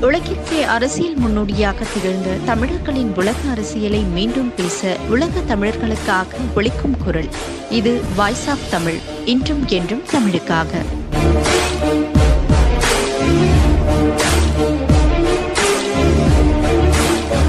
உலகிற்கே அரசியல் முன்னோடியாக திகழ்ந்த தமிழர்களின் உலக அரசியலை மீண்டும் பேச உலக தமிழர்களுக்காக ஒழிக்கும் குரல். இது வாய்ஸ் ஆஃப் தமிழ் இன்றும் என்றும் தமிழுக்காக.